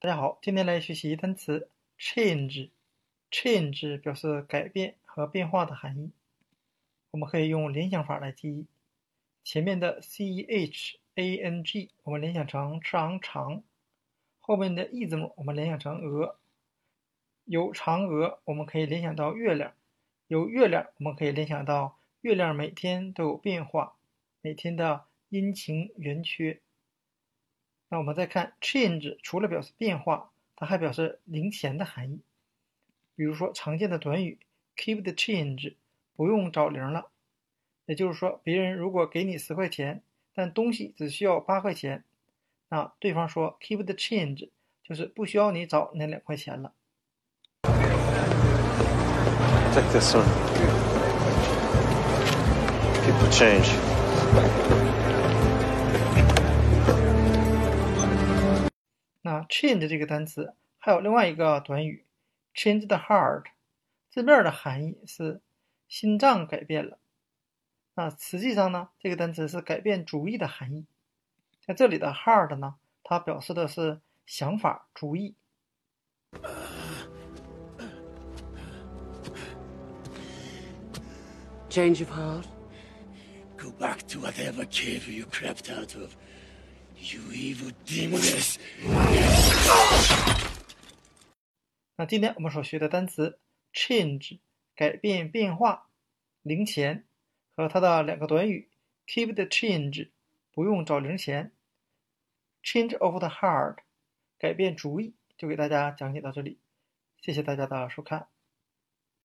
大家好，今天来学习单词 change。change 表示改变和变化的含义。我们可以用联想法来记忆。前面的 c h a n g 我们联想成 chang 长，后面的 e 字母我们联想成鹅。有嫦娥，我们可以联想到月亮；有月亮，我们可以联想到月亮每天都有变化，每天的阴晴圆缺。那我们再看 change，除了表示变化，它还表示零钱的含义。比如说常见的短语 keep the change，不用找零了。也就是说，别人如果给你十块钱，但东西只需要八块钱，那对方说 keep the change，就是不需要你找那两块钱了。Take this one. Keep the change. 那 change 这个单词还有另外一个短语 change the heart，字面的含义是心脏改变了。那实际上呢，这个单词是改变主意的含义。在这里的 heart 呢，它表示的是想法、主意。Change of heart? Go back to whatever cave you crept out of. You evil demoness! 那今天我们所学的单词 change 改变、变化、零钱和它的两个短语 keep the change 不用找零钱，change of the heart 改变主意，就给大家讲解到这里，谢谢大家的收看。